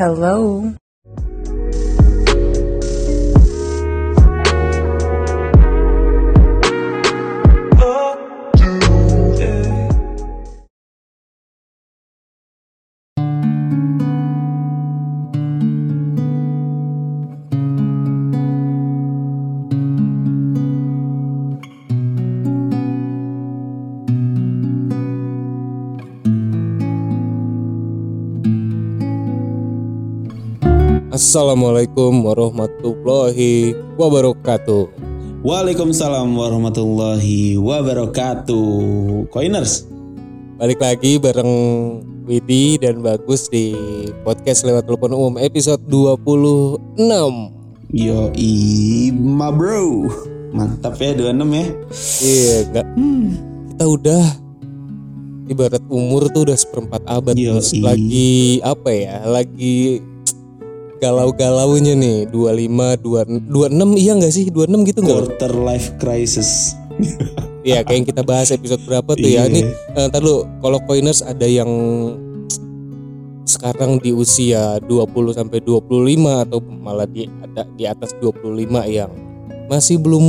Hello. Assalamualaikum warahmatullahi wabarakatuh. Waalaikumsalam warahmatullahi wabarakatuh. Coiners, Balik lagi bareng Widi dan Bagus di podcast lewat telepon umum episode 26. yo ma bro, mantap ya 26 ya. Iya, enggak. Kita udah ibarat umur tuh udah seperempat abad Yoi. Gus. Lagi apa ya? Lagi galau-galaunya nih 25 2, 26 iya enggak sih 26 gitu enggak Quarter life crisis. Iya kayak yang kita bahas episode berapa tuh ya Iya. Ini eh, ntar dulu Kalau coiners ada yang Sekarang di usia 20 sampai 25 Atau malah di, ada di atas 25 yang Masih belum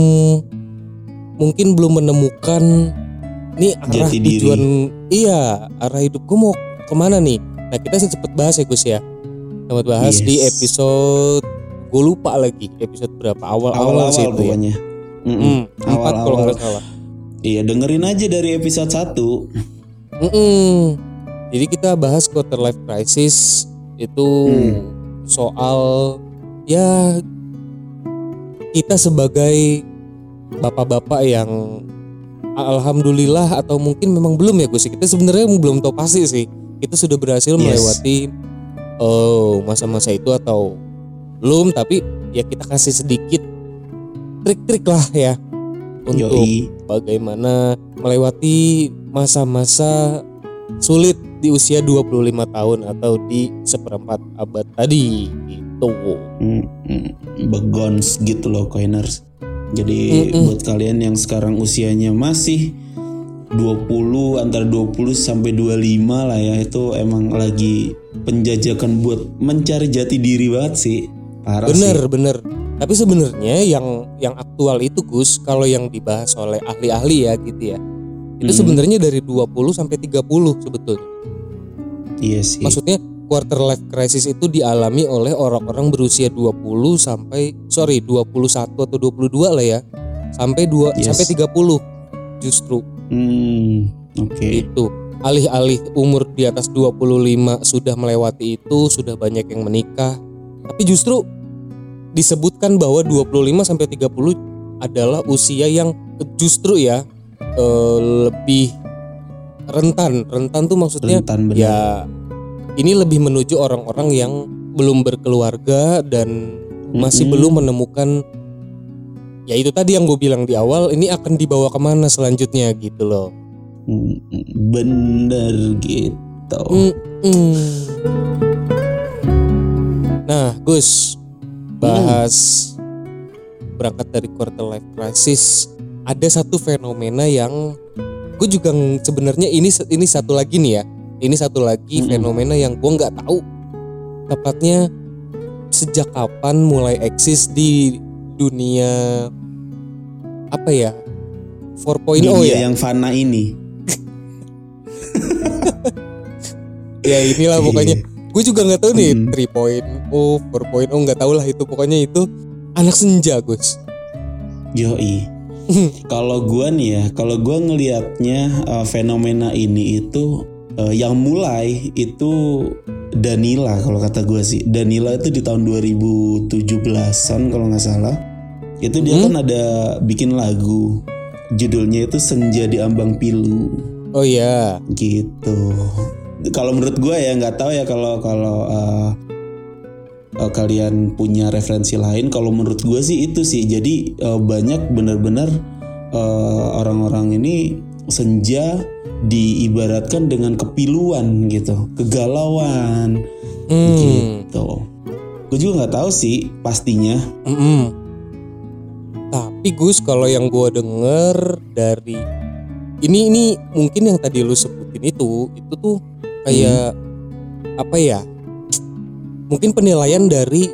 Mungkin belum menemukan Nih arah Jati diri. tujuan Iya arah hidup gue mau ke mana nih Nah kita sempet bahas ya Gus ya Sempet bahas Yes. di episode Gue lupa lagi episode berapa Awal-awal sih itu ya pokoknya. Mm-mm. Hmm, empat kalau nggak salah Iya dengerin aja dari episode 1 Mm-mm. Jadi kita bahas quarter life crisis itu Hmm. soal ya kita sebagai bapak-bapak yang alhamdulillah atau mungkin memang belum ya Gus. Kita sebenarnya belum tahu pasti sih. Kita sudah berhasil Yes. melewati oh masa-masa itu atau belum tapi ya kita kasih sedikit trik-trik lah ya untuk Yoi. bagaimana melewati masa-masa sulit di usia 25 tahun atau di seperempat abad tadi gitu. Begons gitu loh coiners. Jadi Mm-mm. buat kalian yang sekarang usianya masih 20 antara 20 sampai 25 lah ya itu emang lagi penjajakan buat mencari jati diri banget sih. Parah Bener sih. bener. Tapi sebenarnya yang yang aktual itu Gus kalau yang dibahas oleh ahli-ahli ya gitu ya. Itu Hmm. sebenarnya dari 20 sampai 30 sebetulnya. Iya sih. Maksudnya quarter life crisis itu dialami oleh orang-orang berusia 20 sampai sorry 21 atau 22 lah ya. Sampai 2 Yes. sampai 30 justru Hmm, oke. itu alih-alih umur di atas 25 sudah melewati itu sudah banyak yang menikah tapi justru disebutkan bahwa 25 sampai 30 adalah usia yang justru ya eh, lebih rentan rentan tuh maksudnya Rentan ya ini lebih menuju orang-orang yang belum berkeluarga dan masih Mm-mm. belum menemukan ya itu tadi yang gue bilang di awal ini akan dibawa ke mana selanjutnya gitu loh Mm, Bener gitu. Mm-mm. Nah, Gus, bahas berangkat dari quarter life crisis, ada satu fenomena yang gue juga sebenarnya ini ini satu lagi nih ya, ini satu lagi Mm-mm. fenomena yang gue nggak tahu tepatnya sejak kapan mulai eksis di dunia apa ya 4.0 Dunia ya yang fana ini. ya inilah pokoknya gue juga nggak tahu nih Hmm. 3.0 4.0 nggak tahu lah itu pokoknya itu anak senja Gus Yoi. kalau gua nih ya, kalau gua ngelihatnya uh, fenomena ini itu uh, yang mulai itu Danila kalau kata gua sih. Danila itu di tahun 2017-an kalau nggak salah. Itu dia Hmm? kan ada bikin lagu. Judulnya itu Senja di Ambang Pilu oh ya gitu. Kalau menurut gua ya nggak tahu ya kalau kalau uh, uh, kalian punya referensi lain. Kalau menurut gue sih itu sih. Jadi uh, banyak benar-benar uh, orang-orang ini senja diibaratkan dengan kepiluan gitu, kegalauan hmm. gitu. Gue juga nggak tahu sih pastinya. mm-mm. Tapi Gus kalau yang gue denger dari ini ini mungkin yang tadi lu sebutin itu itu tuh kayak apa ya mungkin penilaian dari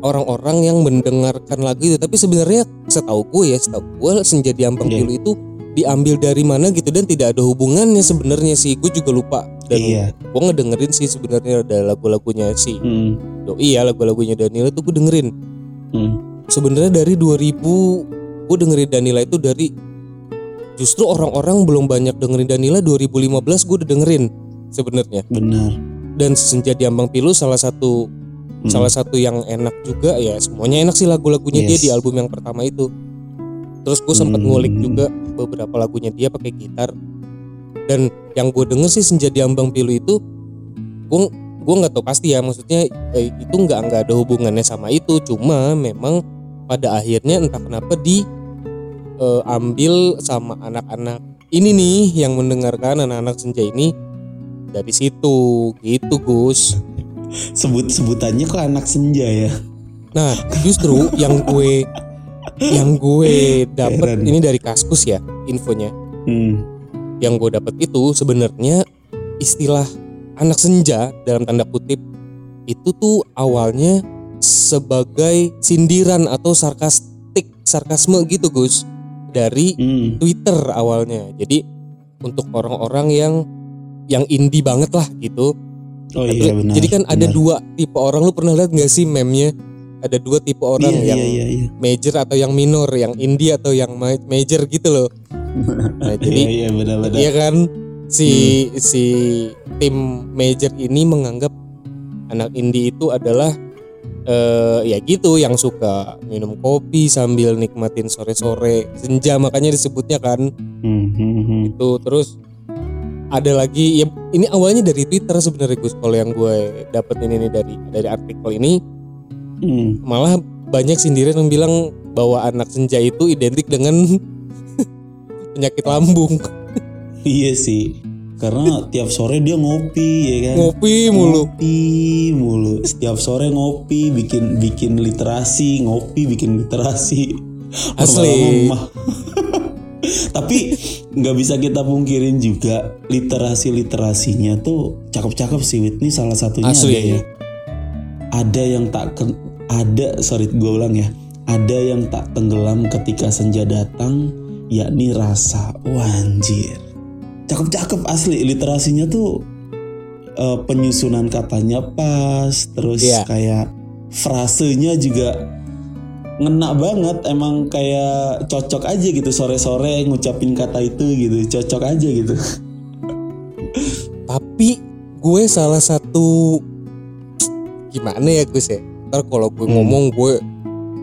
orang-orang yang mendengarkan lagu itu tapi sebenarnya setahu gue ya setahu gue senja di ambang Iya. pilu itu diambil dari mana gitu dan tidak ada hubungannya sebenarnya sih gue juga lupa dan Iya. gue ngedengerin sih sebenarnya ada lagu-lagunya si Hmm. Doi ya lagu-lagunya Danila tuh gue dengerin Hmm. Sebenarnya dari 2000 gue dengerin Danila itu dari justru orang-orang belum banyak dengerin Danila 2015 gue udah dengerin sebenarnya Benar. dan senja di ambang pilu salah satu Hmm. salah satu yang enak juga ya semuanya enak sih lagu-lagunya dia Yes. di album yang pertama itu terus gue sempat Hmm. ngulik juga beberapa lagunya dia pakai gitar dan yang gue denger sih senja di ambang pilu itu gue gue nggak tahu pasti ya maksudnya eh, itu nggak nggak ada hubungannya sama itu cuma memang pada akhirnya entah kenapa di eh, ambil sama anak-anak ini nih yang mendengarkan anak-anak senja ini dari situ gitu Gus Sebut sebutannya kok anak senja ya. Nah, justru yang gue yang gue dapat ini dari Kaskus ya infonya. Hmm. Yang gue dapat itu sebenarnya istilah anak senja dalam tanda kutip itu tuh awalnya sebagai sindiran atau sarkastik, sarkasme gitu Gus dari Hmm. Twitter awalnya. Jadi untuk orang-orang yang yang indie banget lah gitu. Oh iya benar. Jadi kan ada benar. dua tipe orang lu pernah lihat nggak sih meme-nya? Ada dua tipe orang iya, yang iya, iya, iya. major atau yang minor, yang indie atau yang ma- major gitu loh. Nah, Iya jadi iya benar-benar. iya kan si si tim major ini menganggap anak indie itu adalah eh ya gitu yang suka minum kopi sambil nikmatin sore-sore senja makanya disebutnya kan Hmm, hmm, hmm. itu terus ada lagi ya ini awalnya dari Twitter sebenarnya Gus kalau yang gue dapet ini dari dari artikel ini Hmm. malah banyak sindiran yang bilang bahwa anak senja itu identik dengan penyakit lambung Iya sih. Karena tiap sore dia ngopi ya kan. ngopi mulu Ngopi mulu. Setiap sore ngopi, bikin bikin literasi, ngopi bikin literasi. Asli. Tapi nggak bisa kita pungkirin juga literasi literasinya tuh cakep-cakep sih Whitney salah satunya Asli. ada ya. Ada yang tak ken- ada sorry gue ulang ya. Ada yang tak tenggelam ketika senja datang, yakni rasa. Wah, anjir. Cakep-cakep asli. Literasinya tuh eh, penyusunan katanya pas, terus Iya. kayak frasenya juga ngena banget. Emang kayak cocok aja gitu sore-sore ngucapin kata itu gitu. Cocok aja gitu. Tapi gue salah satu gimana ya Gus ya ntar kalau gue Hmm. ngomong gue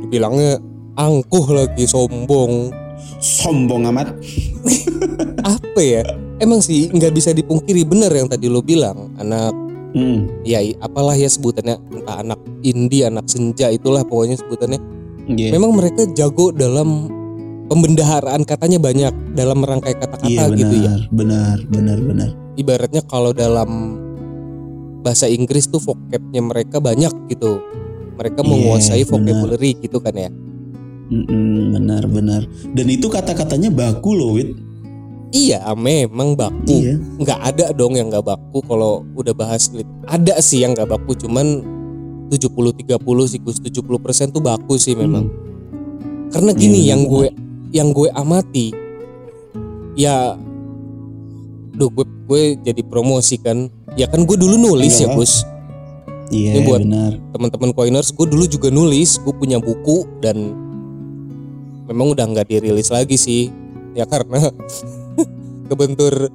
dibilangnya angkuh lagi sombong. Sombong amat apa ya? Emang sih nggak bisa dipungkiri bener yang tadi lo bilang. Anak hmm. ya apalah ya sebutannya entah anak indie anak senja itulah pokoknya sebutannya. Iya. Memang mereka jago dalam pembendaharaan katanya banyak dalam merangkai kata-kata benar gitu ya. benar benar benar ibaratnya kalau dalam bahasa Inggris tuh vocabnya mereka banyak gitu. Mereka Iya, menguasai benar. vocabulary gitu kan ya Mm-mm, benar benar. Dan itu kata-katanya baku loh wit. Iya memang baku. Iya. Nggak ada dong yang nggak baku kalau udah bahas lit. Ada sih yang nggak baku cuman 70-30 sih Gus 70% tuh baku sih memang. Karena gini Iya, yang benar. gue yang gue amati ya duh gue gue jadi promosi kan. Ya kan gue dulu nulis ya Iya. Gus iya Ini buat- benar. teman-teman coiners gue dulu juga nulis gue punya buku dan memang udah nggak dirilis lagi sih. Ya karena kebentur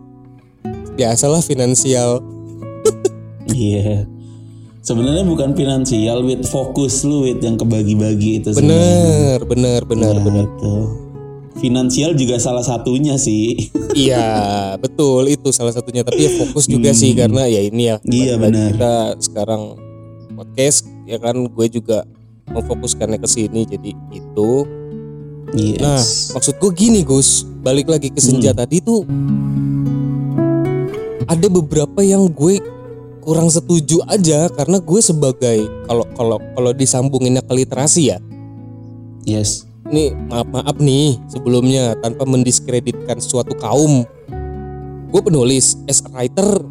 biasalah finansial. Iya. Sebenarnya bukan finansial wit. Fokus lu wit yang kebagi-bagi itu bener bener bener Ya, bener. itu. finansial juga salah satunya sih. Iya betul. Itu salah satunya. Tapi ya fokus juga Hmm. sih karena ya ini ya Iya, benar. kita sekarang podcast ya kan? Gue juga memfokuskannya ke sini jadi itu yes. Nah, maksud gue gini Gus, balik lagi ke senja Hmm. tadi tuh ada beberapa yang gue kurang setuju aja karena gue sebagai kalau kalau kalau disambunginnya ke literasi ya. yes Nih maaf maaf nih sebelumnya tanpa mendiskreditkan suatu kaum. Gue penulis as a writer,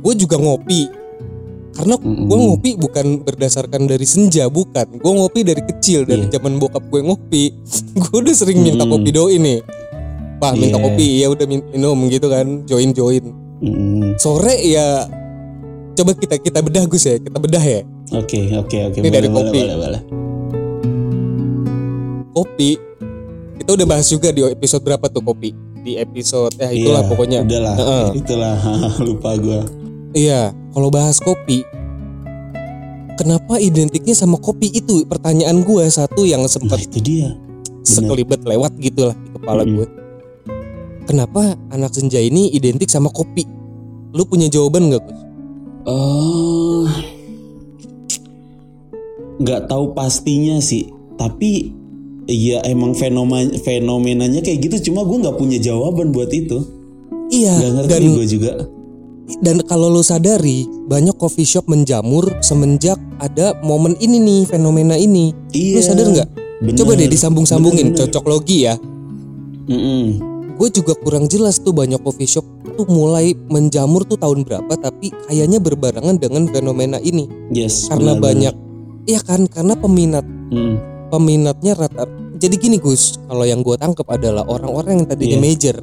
gue juga ngopi. Karena gue ngopi bukan berdasarkan dari senja bukan gue ngopi dari kecil dari Iya. zaman bokap gue ngopi gue udah sering minta Mm-mm. kopi doi nih pak minta Iya. kopi ya udah min- minum gitu kan join join Mm-mm. sore ya coba kita kita bedah Gus ya kita bedah ya Oke oke oke. Ini boleh, dari boleh, kopi. boleh, boleh. kopi kita udah bahas juga di episode berapa tuh kopi di episode ya itulah Iya, pokoknya Udahlah. Heeh. Itulah lupa gue. Iya, kalau bahas kopi, kenapa identiknya sama kopi itu? Pertanyaan gue satu yang Nah sempat itu dia. sekelibet lewat gitu lah di kepala Mm-mm. gue. Kenapa anak senja ini identik sama kopi? Lu punya jawaban gak Gus? Eh, nggak tahu pastinya sih. Tapi ya emang fenomena fenomenanya kayak gitu. Cuma gue nggak punya jawaban buat itu. Iya, Nggak ngerti dan gue juga. Dan kalau lu sadari banyak coffee shop menjamur semenjak ada momen ini nih fenomena ini. Iya. Lu sadar nggak? bener. Coba deh disambung-sambungin Bener, bener. cocok logi ya. Mm-mm. gue juga kurang jelas tuh banyak coffee shop tuh mulai menjamur tuh tahun berapa tapi kayaknya berbarengan dengan fenomena ini Yes. karena benar, banyak iya kan karena peminat. Mm. peminatnya rata jadi gini Gus kalau yang gue tangkap adalah orang-orang yang tadinya Iya. major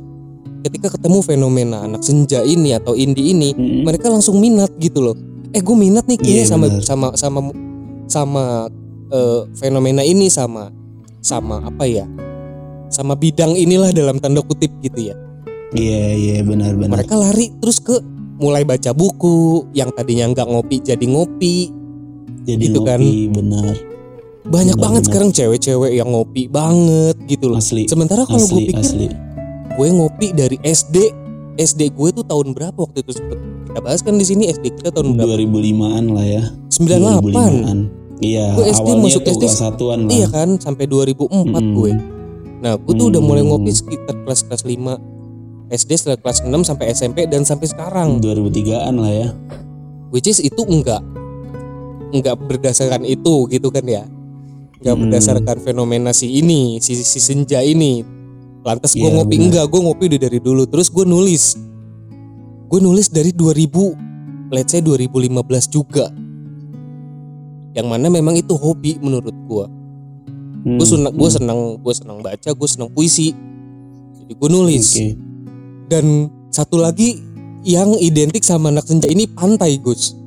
ketika ketemu fenomena anak senja ini atau indie ini Mm-mm. mereka langsung minat gitu loh eh gue minat nih kayaknya Iya, sama benar. sama sama sama eh, fenomena ini sama sama apa ya sama bidang inilah dalam tanda kutip gitu ya Iya iya benar-benar. mereka lari terus ke mulai baca buku yang tadinya nggak ngopi jadi ngopi Jadi gitu kan. ngopi benar. banyak Benar, banget benar. sekarang cewek-cewek yang ngopi banget gitu loh Asli. sementara kalau gue pikir asli. Gue ngopi dari SD SD gue tuh tahun berapa waktu itu sempet kita bahas kan di sini SD kita tahun berapa 2005-an lah ya. 98 2005-an. Iya, Gue SD masuk SD satuan lah. iya kan sampai 2004 Mm-mm. gue nah gue tuh udah mulai Hmm. ngopi sekitar kelas kelas 5 SD setelah kelas 6 sampai SMP dan sampai sekarang 2003-an lah ya. which is itu enggak enggak berdasarkan itu gitu kan ya enggak Hmm. berdasarkan fenomena si ini si, si senja ini lantas gue Iya, ngopi benar. enggak gue ngopi udah dari dulu terus gue nulis gue nulis dari 2000 let's say 2015 juga yang mana memang itu hobi menurut gue Hmm, gue senang gue hmm. senang gue senang baca gue senang puisi jadi gue nulis Oke. dan satu lagi yang identik sama anak senja ini pantai Gus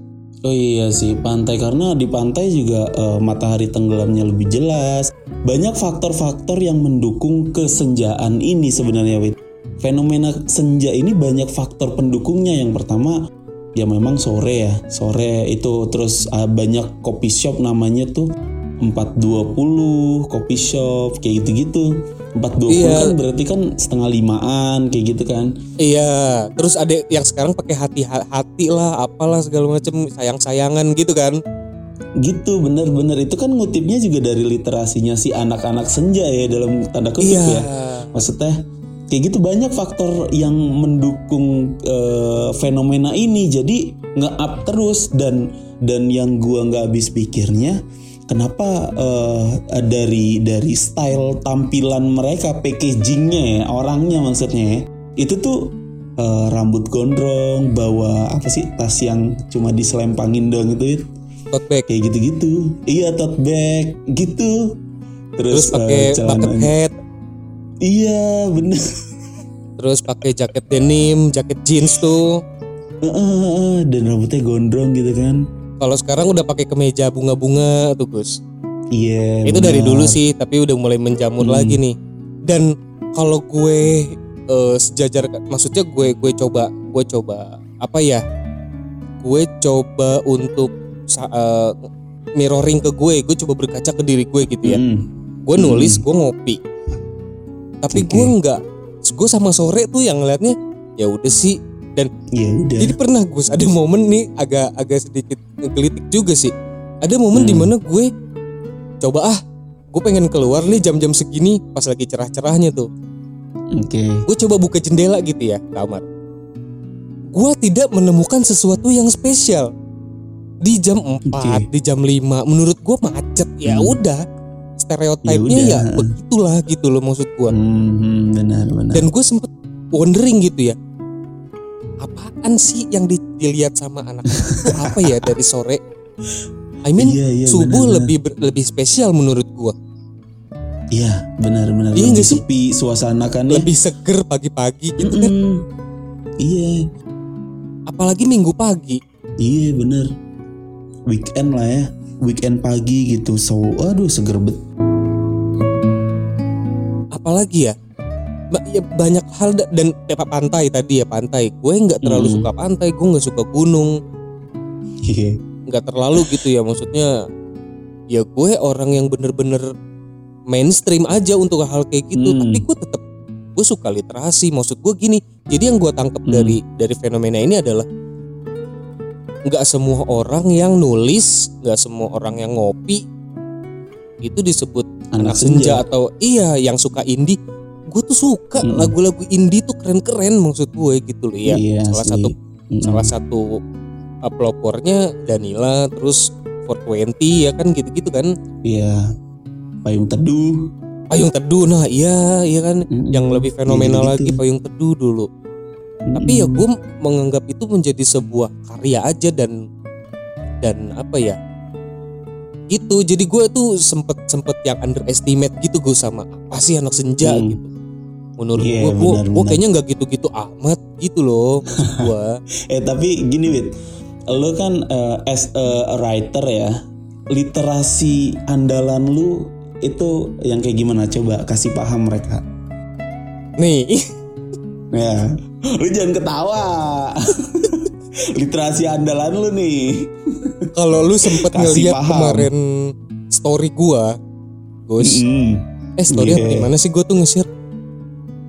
Oh iya sih pantai karena di pantai juga eh, matahari tenggelamnya lebih jelas. Banyak faktor-faktor yang mendukung kesenjaan ini sebenarnya Wit. Fenomena senja ini banyak faktor pendukungnya. Yang pertama ya memang sore ya. Sore itu terus eh, banyak kopi shop namanya tuh 420 kopi shop kayak gitu-gitu. 420 Iya. kan berarti kan setengah limaan kayak gitu kan. Iya, terus ada yang sekarang pakai hati hati lah, apalah segala macam sayang-sayangan gitu kan. Gitu bener-bener itu kan ngutipnya juga dari literasinya si anak-anak senja ya dalam tanda kutip Iya. ya. Maksudnya kayak gitu banyak faktor yang mendukung eh, fenomena ini jadi nge-up terus dan dan yang gua nggak habis pikirnya kenapa eh, dari dari style tampilan mereka packagingnya ya orangnya maksudnya ya itu tuh eh, rambut gondrong bawa apa sih tas yang cuma diselempangin doang itu? Tote bag. kayak gitu-gitu iya tote bag gitu Terus terus, pakai eh, bucket hat, iya bener terus pakai jaket denim, jaket jeans tuh. Heeh, dan rambutnya gondrong gitu kan Kalau sekarang udah pakai kemeja bunga-bunga tuh Gus. iya Itu dari benar. dulu sih, tapi udah mulai menjamur Hmm. lagi nih. Dan kalau gue eh, sejajar, maksudnya gue gue coba gue coba apa ya? Gue coba untuk eh, mirroring ke gue, gue coba berkaca ke diri gue gitu ya. Mm, gue nulis gue ngopi. Tapi Oke. gue nggak gue sama sore tuh yang ngeliatnya ya udah sih. Dan ya udah. jadi pernah Gus ada momen nih agak agak sedikit ngegelitik juga sih. Ada momen Hmm. di mana gue coba ah gue pengen keluar nih jam-jam segini pas lagi cerah-cerahnya tuh. Oke. Gue coba buka jendela gitu ya kamar. Gue tidak menemukan sesuatu yang spesial di jam 4 Oke. di jam 5 menurut gue macet. Ya Hmm. udah. Stereotipnya Ya ya, udah. begitulah gitu loh maksud gue Hmm, benar benar. Dan gue sempet wondering gitu ya. Apaan sih yang di dilihat sama anak? Itu apa ya dari sore? I mean Iya, iya, subuh benar, lebih ber- lebih spesial menurut gua. Iya benar-benar Iya lebih sepi suasana kan ya. lebih seger pagi-pagi gitu kan. Mm-mm. Iya. Apalagi minggu pagi. Iya bener weekend lah ya. Weekend pagi gitu. So aduh seger bet apalagi ya? Ba- ya banyak hal da- dan tepat pantai tadi ya pantai. Gue nggak terlalu Hmm. suka pantai. Gue nggak suka gunung. Iya. Nggak terlalu gitu ya maksudnya. Ya gue orang yang bener-bener mainstream aja untuk hal kayak gitu. Hmm. tapi gue tetap gue suka literasi. Maksud gue gini jadi yang gue tangkap Hmm. dari dari fenomena ini adalah nggak semua orang yang nulis nggak semua orang yang ngopi itu disebut anak, Anak senja. senja. atau iya yang suka indie gue tuh suka Mm-mm. lagu-lagu indie tuh keren-keren maksud gue gitu loh ya Iya salah sih. satu Mm-mm. salah satu uh, pelopornya Danila terus 420 ya kan gitu-gitu kan iya payung teduh payung teduh nah iya iya kan Mm-mm. yang lebih fenomenal Gitu-gitu. lagi payung teduh dulu tapi ya gue menganggap itu menjadi sebuah karya aja dan dan apa ya gitu. Jadi gue tuh sempet sempet yang underestimate gitu gue sama apa sih anak senja? Hmm. gitu. Menurut Iya, gue gue gue kayaknya nggak gitu-gitu amat gitu loh maksud gue eh tapi gini wit. Lo kan eh, as a writer ya literasi andalan lu itu yang kayak gimana? Coba kasih paham mereka. Nih. Ya lu jangan ketawa. Literasi andalan lu nih. Kalau lu sempet Kasih ngeliat paham. kemarin story gua Gus. Mm. eh story apa Iya. gimana sih? Gua tuh nge-share.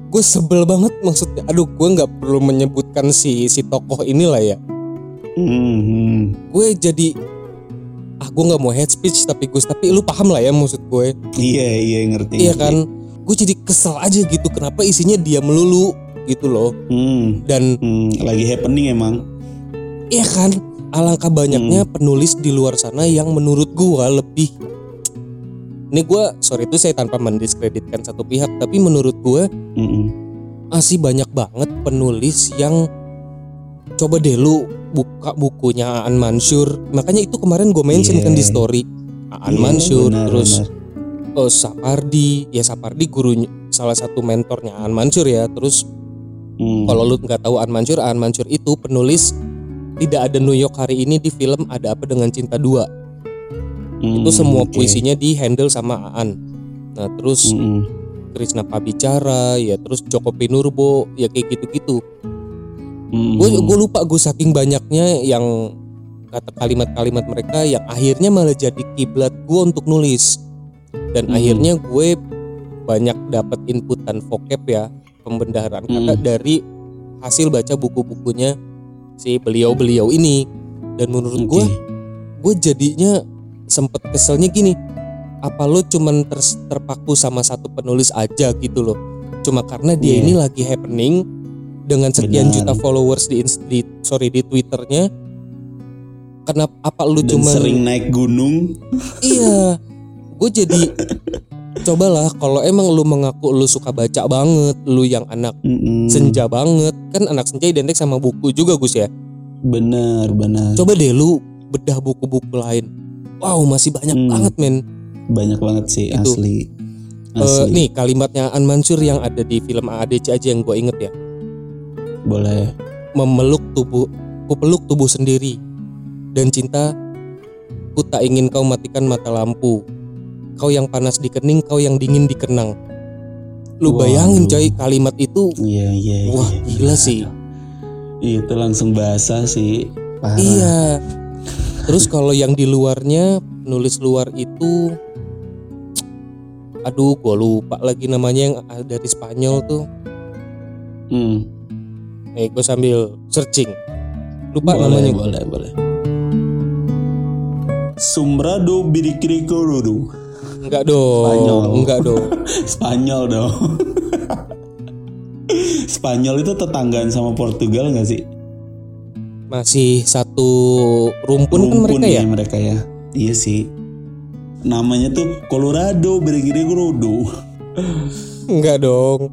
Gue sebel banget maksudnya. Aduh gua nggak perlu menyebutkan si si tokoh inilah ya. Mhm. gue jadi ah gue nggak mau head speech tapi Gus. Tapi lu paham lah ya maksud gue iya iya ngerti iya ngerti. kan? Gue jadi kesel aja gitu kenapa isinya dia melulu gitu loh. Hmm, dan hmm, lagi happening emang. Iya kan? Alangkah banyaknya penulis di luar sana yang menurut gua lebih ini gua sorry itu saya tanpa mendiskreditkan satu pihak tapi menurut gua Mm-mm. masih banyak banget penulis yang coba deh lu buka bukunya Aan Mansur makanya itu kemarin gue mention Iya. kan di story. Aan Iya, Mansur benar, terus benar. oh, Sapardi. Ya Sapardi gurunya salah satu mentornya Aan Mansur ya. Terus Hmm. kalau lu nggak tahu Aan Mansur Aan Mansur itu penulis tidak ada New York hari ini di film ada apa dengan cinta dua Hmm, itu semua oke. puisinya di handle sama Aan nah terus Mm-mm. Krishna Pabicara ya terus Joko Pinurbo ya kayak gitu-gitu Mm-mm. gue gue lupa gue saking banyaknya yang kata kalimat-kalimat mereka yang akhirnya malah jadi kiblat gue untuk nulis dan Hmm. akhirnya gue banyak dapat inputan vocab ya pembendaharaan kata Hmm. dari hasil baca buku-bukunya si beliau-beliau ini dan menurut gue Oke. gue jadinya sempet keselnya gini apa lo cuman ter- terpaku sama satu penulis aja gitu loh cuma karena dia Iya. ini lagi happening dengan sekian Benar. juta followers di, di sorry di twitternya kenapa apa lu dan cuman sering naik gunung iya gue jadi cobalah kalau emang lu mengaku lu suka baca banget lu yang anak Mm-mm. senja banget kan anak senja identik sama buku juga Gus ya? Benar benar. Coba deh lu bedah buku-buku lain. Wow masih banyak Hmm. banget men. Banyak banget sih Itu. asli. Eh, asli. nih kalimatnya An Mansur yang ada di film AADC aja yang gue inget ya. Boleh. Memeluk tubuh ku peluk tubuh sendiri. Dan cinta ku tak ingin kau matikan mata lampu kau yang panas di kening kau yang dingin di kenang. Lu bayangin coy kalimat itu. Iya iya wah iya, gila benar. sih itu langsung bahasa sih. Parah. Iya. Terus kalau yang di luarnya penulis luar itu aduh gue lupa lagi namanya yang dari Spanyol tuh. Hmm, eh gue sambil searching. Lupa boleh namanya. boleh boleh. Sumbrado Birikirikorudu enggak dong Spanyol. enggak dong Spanyol dong Spanyol itu tetanggaan sama Portugal nggak sih? masih satu rumpun, kan mereka ya mereka ya. Iya sih. Namanya tuh Colorado Birikirikorudu enggak dong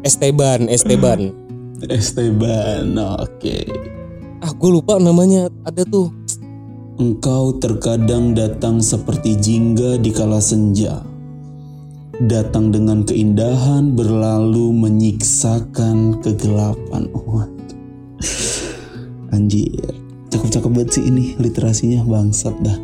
Esteban Esteban Esteban, oke. ah gue lupa namanya ada tuh Engkau terkadang datang seperti jingga di kala senja. Datang dengan keindahan berlalu menyiksakan kegelapan. Waduh. Anjir. Cakep-cakep banget sih ini literasinya bangsat dah.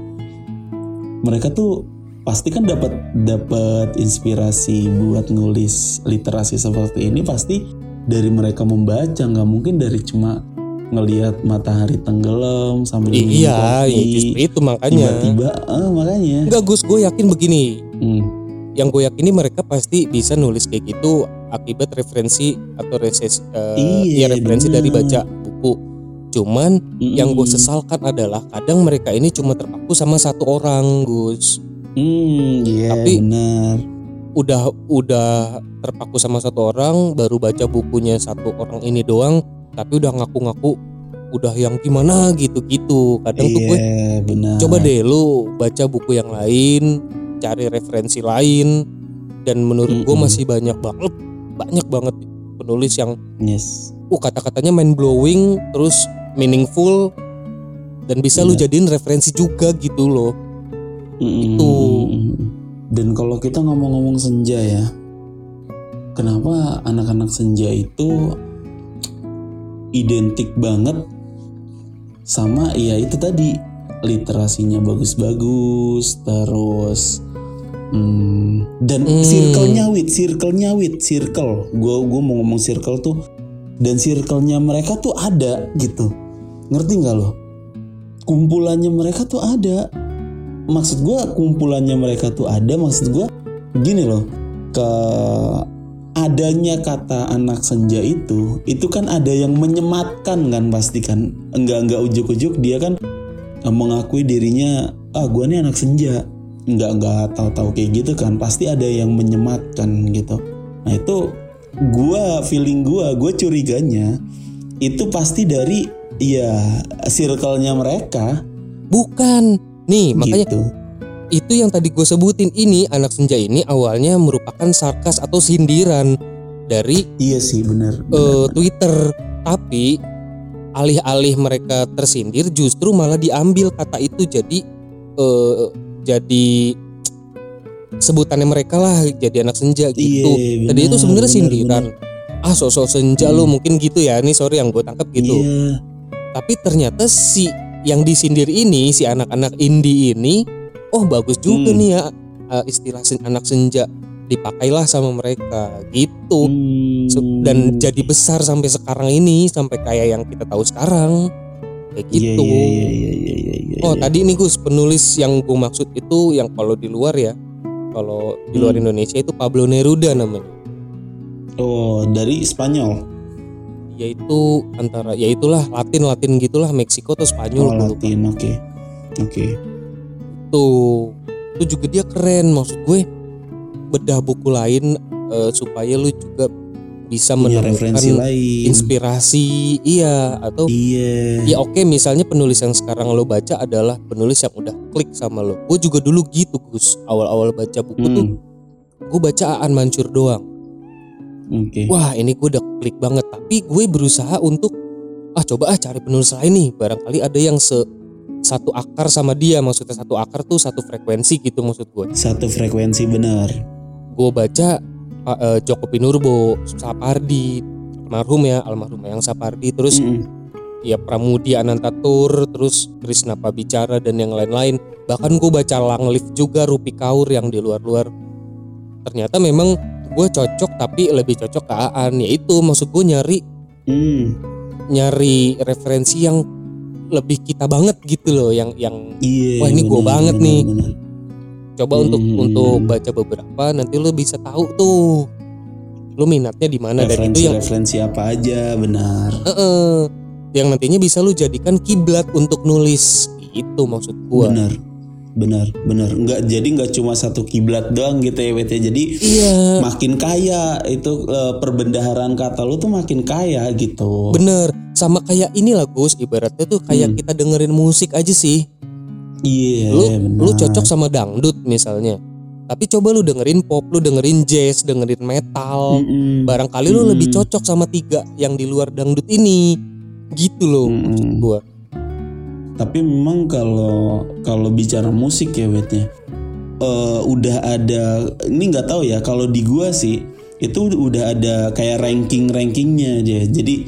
Mereka tuh pasti kan dapat dapat inspirasi buat nulis literasi seperti ini pasti dari mereka membaca nggak mungkin dari cuma ngelihat matahari tenggelam sambil minum iya kopi. ya justru itu makanya. Tiba-tiba ah, makanya. Enggak Gus gue yakin begini. Hmm, yang gue yakini mereka pasti bisa nulis kayak gitu akibat referensi atau reses eh, Iya, ya referensi bener. dari baca buku. Cuman yang gue sesalkan adalah kadang mereka ini cuma terpaku sama satu orang Gus. Hmm, iya Tapi- benar. udah udah terpaku sama satu orang baru baca bukunya satu orang ini doang tapi udah ngaku-ngaku udah yang gimana gitu-gitu kadang tuh gue Iya, benar. coba deh lu baca buku yang lain cari referensi lain dan menurut gue Mm-mm. masih banyak banget banyak banget penulis yang Yes. uh kata-katanya mind blowing terus meaningful dan bisa lu Benar. jadiin referensi juga gitu loh Mm-mm. Itu. Dan kalau kita ngomong-ngomong senja ya, kenapa anak-anak senja itu identik banget sama ya itu tadi literasinya bagus-bagus terus hmm, dan Hmm. circle-nya wit, circle-nya wit, circle. Gue gua mau ngomong circle tuh dan circle-nya mereka tuh ada gitu. Ngerti nggak lo? Kumpulannya mereka tuh ada maksud gue kumpulannya mereka tuh ada maksud gue gini loh ke adanya kata anak senja itu itu kan ada yang menyematkan kan pasti kan enggak enggak ujuk-ujuk dia kan eh, mengakui dirinya ah gue nih anak senja. Enggak enggak tahu-tahu kayak gitu kan pasti ada yang menyematkan gitu. Nah itu gue feeling gue gue curiganya itu pasti dari ya circle-nya mereka. Bukan. Nih makanya gitu. Itu yang tadi gue sebutin ini anak senja ini awalnya merupakan sarkas atau sindiran dari Iya sih benar. eh, Twitter tapi alih-alih mereka tersindir justru malah diambil kata itu jadi eh, jadi sebutannya mereka lah jadi anak senja gitu Iya, tadi itu benar, sebenarnya benar, sindiran ah sosok senja Hmm. mungkin gitu ya ini sorry yang gue tangkap gitu Iya. tapi ternyata si yang disindir ini si anak-anak indie ini oh bagus juga Hmm. nih ya eh, istilah sen- anak senja dipakailah sama mereka gitu Hmm. Dan jadi besar sampai sekarang ini sampai kayak yang kita tahu sekarang kayak Iya, gitu Iya, iya, iya, iya, iya, iya, oh iya. tadi nih Gus penulis yang gue maksud itu yang kalau di luar ya kalau di luar Hmm. Indonesia itu Pablo Neruda namanya Oh, dari Spanyol. yaitu antara ya itulah Latin Latin gitulah Meksiko atau Spanyol Oh. Latin. Oke. Oke. Tuh itu juga dia keren maksud gue bedah buku lain eh, supaya lu juga bisa Punya menemukan lain. inspirasi iya atau Iya. ya oke misalnya penulis yang sekarang lo baca adalah penulis yang udah klik sama lo gue juga dulu gitu Gus awal-awal baca buku tuh Hmm. gue baca Aan Mansur doang Oke. wah ini gue udah klik banget tapi gue berusaha untuk ah coba ah cari penulis lain nih barangkali ada yang se satu akar sama dia maksudnya satu akar tuh satu frekuensi gitu maksud gue Satu frekuensi benar. gue baca Pak eh, Joko Pinurbo Sapardi almarhum ya almarhum yang Sapardi terus Mm-mm. ya Pramudia Anantatur terus Krisna Pabicara dan yang lain-lain bahkan gue baca Langlif juga Rupi Kaur yang di luar-luar ternyata memang gue cocok tapi lebih cocok ke Aan yaitu maksud gue nyari Hmm. nyari referensi yang lebih kita banget gitu loh yang yang Iya. Wah, ini benar, banget benar, nih. benar. coba untuk Hmm. untuk baca beberapa nanti lo bisa tahu tuh lo minatnya di mana dan itu yang Referensi-referensi apa aja benar. eh, yang nantinya bisa lu jadikan kiblat untuk nulis itu maksud gua Benar. Benar, benar. Enggak jadi enggak cuma satu kiblat doang gitu ya, Wet, ya. Jadi iya makin kaya itu eh, perbendaharaan kata lu tuh makin kaya gitu. bener sama kayak inilah Gus ibaratnya tuh kayak Hmm. kita dengerin musik aja sih Iya, lu benar. lu cocok sama dangdut misalnya tapi coba lu dengerin pop lu dengerin jazz dengerin metal Mm-mm. barangkali lu Hmm. lebih cocok sama tiga yang di luar dangdut ini gitu loh maksud Mm-mm. gua Tapi memang kalau kalau bicara musik ya wetnya eh udah ada ini nggak tahu ya kalau di gua sih itu udah ada kayak ranking rankingnya aja. Jadi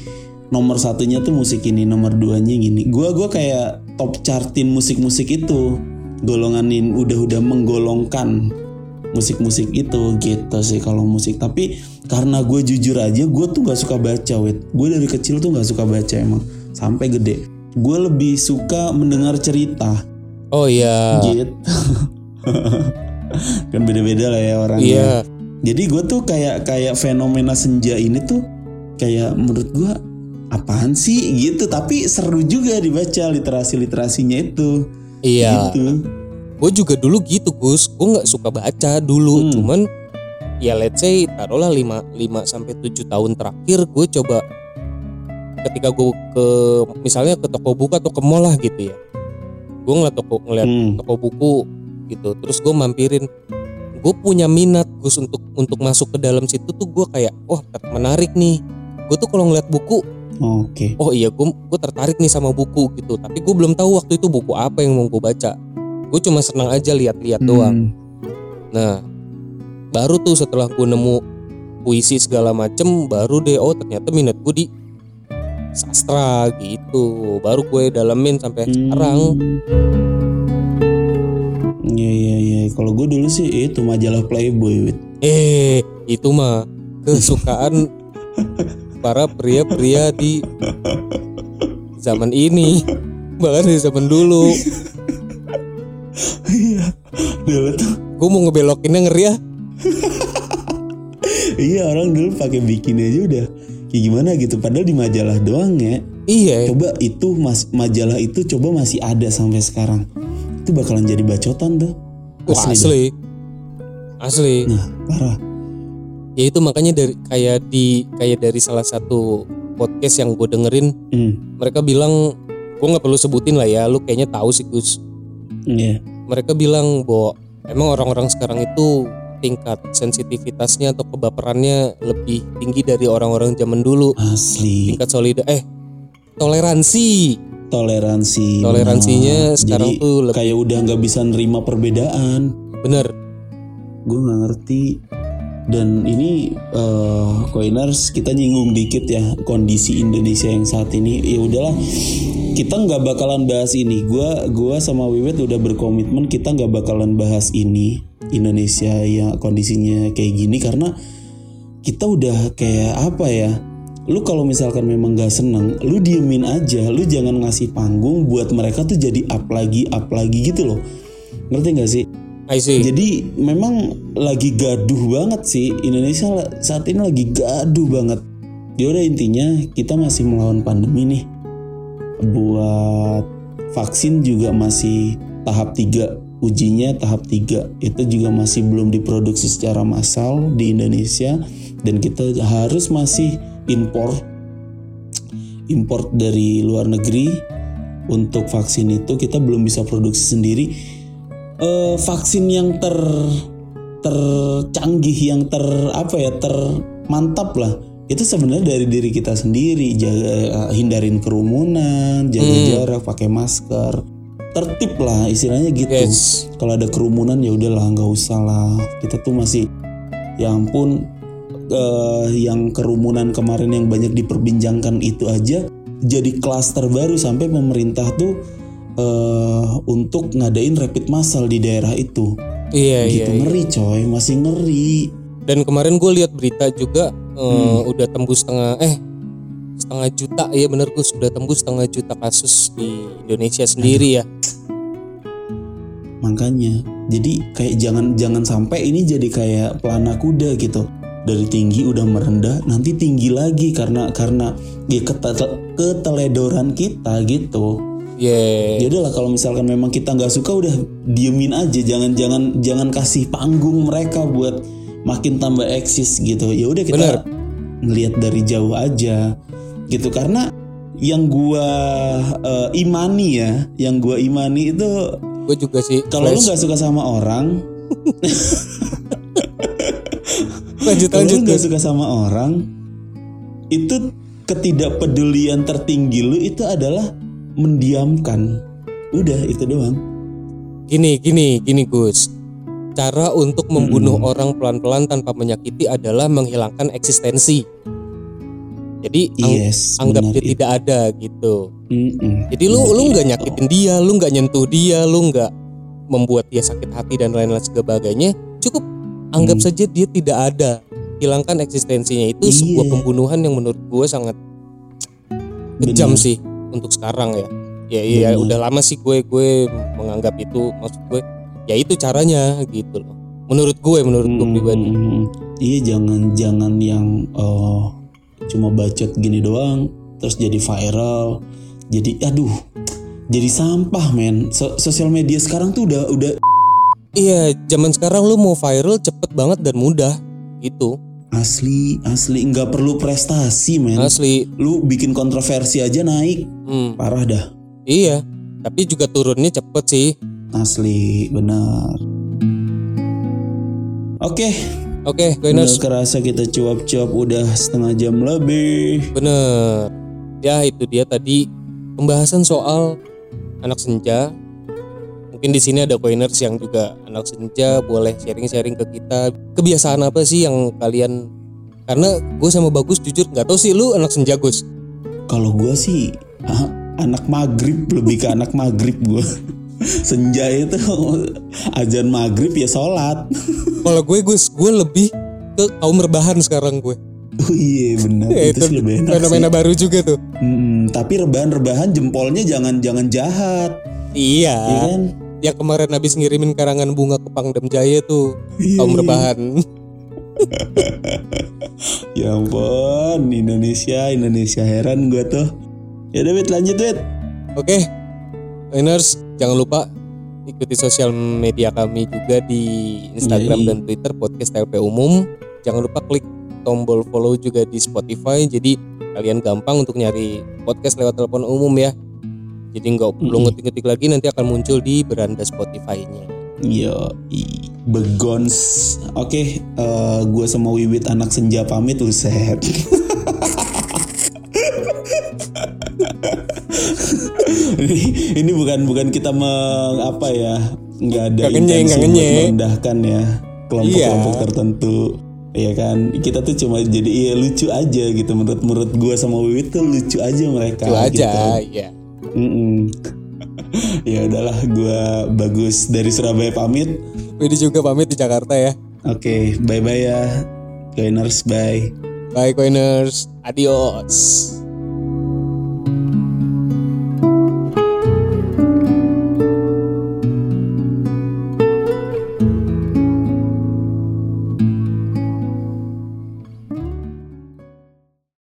nomor satunya tuh musik ini, nomor duanya gini. Gua gua kayak top chartin musik-musik itu. Golonganin udah udah menggolongkan musik-musik itu gitu sih kalau musik. Tapi karena gue jujur aja gue tuh nggak suka baca wet gue dari kecil tuh nggak suka baca emang. Sampai gede gue lebih suka mendengar cerita. Oh iya. Gitu kan beda-beda lah ya orangnya. Iya. Jadi gue tuh kayak kayak fenomena senja ini tuh kayak menurut gue apaan sih? gitu. Tapi seru juga dibaca literasi literasinya itu. Iya. Gitu. Gue juga dulu gitu Gus. Gue nggak suka baca dulu. Hmm. cuman ya let's say taruhlah 5 5 sampai 7 tahun terakhir gue coba ketika gue ke misalnya ke toko buku atau ke mall lah gitu ya. Gue ngeliat toko ngeliat Hmm. toko buku gitu terus gue mampirin. Gue punya minat Gus untuk untuk masuk ke dalam situ tuh gue kayak wah menarik nih. Gue tuh kalau ngeliat buku oke. Oh iya gue gue tertarik nih sama buku gitu. Tapi gue belum tahu waktu itu buku apa yang mau gue baca. Gue cuma senang aja lihat-lihat doang. Hmm. nah baru tuh setelah gue nemu puisi segala macem baru deh oh ternyata minat gue di sastra gitu baru gue dalemin sampai sekarang Iya iya iya. Kalau gue dulu sih itu majalah Playboy. Wit. eh itu mah kesukaan para pria-pria di zaman ini bahkan di zaman dulu Iya. dulu tuh. gue mau ngebelokinnya ngeri ya Iya orang dulu pakai bikini aja udah kayak gimana gitu. Padahal di majalah doang ya. iya Coba itu mas majalah itu coba masih ada sampai sekarang. Itu bakalan jadi bacotan tuh. Wah, dah. asli asli Nah parah. ya itu makanya dari kayak di kayak dari salah satu podcast yang gue dengerin Hmm. mereka bilang gue nggak perlu sebutin lah ya lu kayaknya tahu sih Gus Iya. mereka bilang bahwa emang orang-orang sekarang itu tingkat sensitivitasnya atau kebaperannya lebih tinggi dari orang-orang zaman dulu Asli. tingkat solid eh toleransi Toleransi. Toleransinya benar. sekarang Jadi, tuh lebih- kayak udah nggak bisa nerima perbedaan. bener gue nggak ngerti dan ini eh coiners kita nyinggung dikit ya kondisi Indonesia yang saat ini ya udahlah kita nggak bakalan bahas ini gua gua sama Wiwet udah berkomitmen kita nggak bakalan bahas ini Indonesia ya kondisinya kayak gini karena kita udah kayak apa ya lu kalau misalkan memang gak seneng lu diemin aja lu jangan ngasih panggung buat mereka tuh jadi up lagi up lagi gitu loh ngerti gak sih I see jadi memang lagi gaduh banget sih Indonesia saat ini lagi gaduh banget. Ya udah intinya kita masih melawan pandemi nih. Buat vaksin juga masih tahap 3 ujinya tahap 3 itu juga masih belum diproduksi secara massal di Indonesia. Dan kita harus masih impor import dari luar negeri. Untuk vaksin itu kita belum bisa produksi sendiri. Eh, vaksin yang ter tercanggih yang ter apa ya termantap lah. Itu sebenarnya dari diri kita sendiri. Jaga hindarin kerumunan jaga Hmm. jarak pakai masker tertib lah istilahnya gitu. Yes. Kalau ada kerumunan ya udahlah nggak usah lah. Kita tuh masih ya ampun eh, yang kerumunan kemarin yang banyak diperbincangkan itu aja jadi klaster baru sampai pemerintah tuh eh, untuk ngadain rapid massal di daerah itu. Iya iya gitu iya. ngeri coy. Masih ngeri. Dan kemarin gue lihat berita juga eh, Hmm. udah tembus setengah eh setengah juta. Ya bener gue sudah tembus setengah juta kasus di Indonesia sendiri ya makanya jadi kayak jangan jangan sampai ini jadi kayak pelana kuda gitu. Dari tinggi udah merendah nanti tinggi lagi karena karena ya kete- keteledoran kita gitu. Ya ya udahlah kalau misalkan memang kita nggak suka udah diemin aja. Jangan jangan jangan kasih panggung mereka buat makin tambah eksis gitu. Ya udah kita Bener. ngelihat dari jauh aja gitu. Karena yang gua eh, imani ya yang gua imani itu gue juga sih kalau lu nggak suka sama orang lanjut lanjut lu Gus. suka sama orang itu ketidakpedulian tertinggi lu itu adalah mendiamkan. Udah itu doang. Gini, gini, gini Gus. Cara untuk membunuh orang pelan-pelan tanpa menyakiti adalah menghilangkan eksistensi. Jadi ang- Yes, anggap benar dia itu. tidak ada gitu. Mm-mm. Jadi lu lu nggak nyakitin dia, lu nggak nyentuh dia, lu nggak membuat dia sakit hati dan lain-lain sebagainya. Cukup anggap Hmm. saja dia tidak ada. Hilangkan eksistensinya itu Iya. sebuah pembunuhan yang menurut gue sangat kejam Benar. sih untuk sekarang ya. Ya iya Benar. udah lama sih gue gue menganggap itu maksud gue ya itu caranya gitu loh. Menurut gue menurut gue Mm, pribadi. mm, mm. Iya jangan jangan yang eh, cuma bacot gini doang terus jadi viral. Jadi aduh jadi sampah men. So- sosial media sekarang tuh udah udah Iya, zaman sekarang lu mau viral cepet banget dan mudah gitu. asli asli nggak perlu prestasi men. Asli. Lu bikin kontroversi aja naik Hmm, parah dah. iya. Tapi juga turunnya cepet sih. Asli benar. Oke, Oke, nggak Coiners. kerasa kita cuap-cuap udah setengah jam lebih. Bener. Ya itu dia tadi pembahasan soal anak senja. Mungkin di sini ada coiners yang juga anak senja boleh sharing-sharing ke kita. Kebiasaan apa sih yang kalian karena gue sama Bagus jujur nggak tahu sih lu anak senja Gus. Kalau gue sih ah, anak maghrib lebih ke anak maghrib gue. Senja itu azan maghrib ya sholat. Kalau gue Gus, gue lebih ke kaum rebahan sekarang gue. Oh iya benar Ya, itu, lebih enak fenomena sih. baru juga tuh. Mm, tapi rebahan-rebahan jempolnya jangan jangan jahat, Iya. ya kan? Yang kemarin habis ngirimin karangan bunga ke Pangdam Jaya tuh Iya, kaum iya. rebahan. Ya ampun, Indonesia, Indonesia heran gue tuh. Ya Wit, lanjut Wit. Oke, Liners jangan lupa ikuti sosial media kami juga di Instagram Yoi. dan Twitter podcast TLP Umum. Jangan lupa klik tombol follow juga di Spotify. Jadi kalian gampang untuk nyari podcast lewat telepon umum ya. Jadi nggak perlu Mm-mm. ngetik-ngetik lagi nanti akan muncul di beranda Spotify-nya. Yo, begons. Oke, eh, gue sama Wiwit anak senja pamit uset. ini, ini bukan bukan kita meng apa ya nggak ada intensi merendahkan ya kelompok-kelompok Iya. tertentu ya kan kita tuh cuma jadi iya lucu aja gitu menurut menurut gue sama Wiwit tuh lucu aja mereka Itu aja, gitu. ya. Mm-mm. ya udahlah gue bagus dari Surabaya pamit Widi juga pamit di Jakarta ya. Oke, bye bye ya. Joiners, bye. Bye Coiners, adios.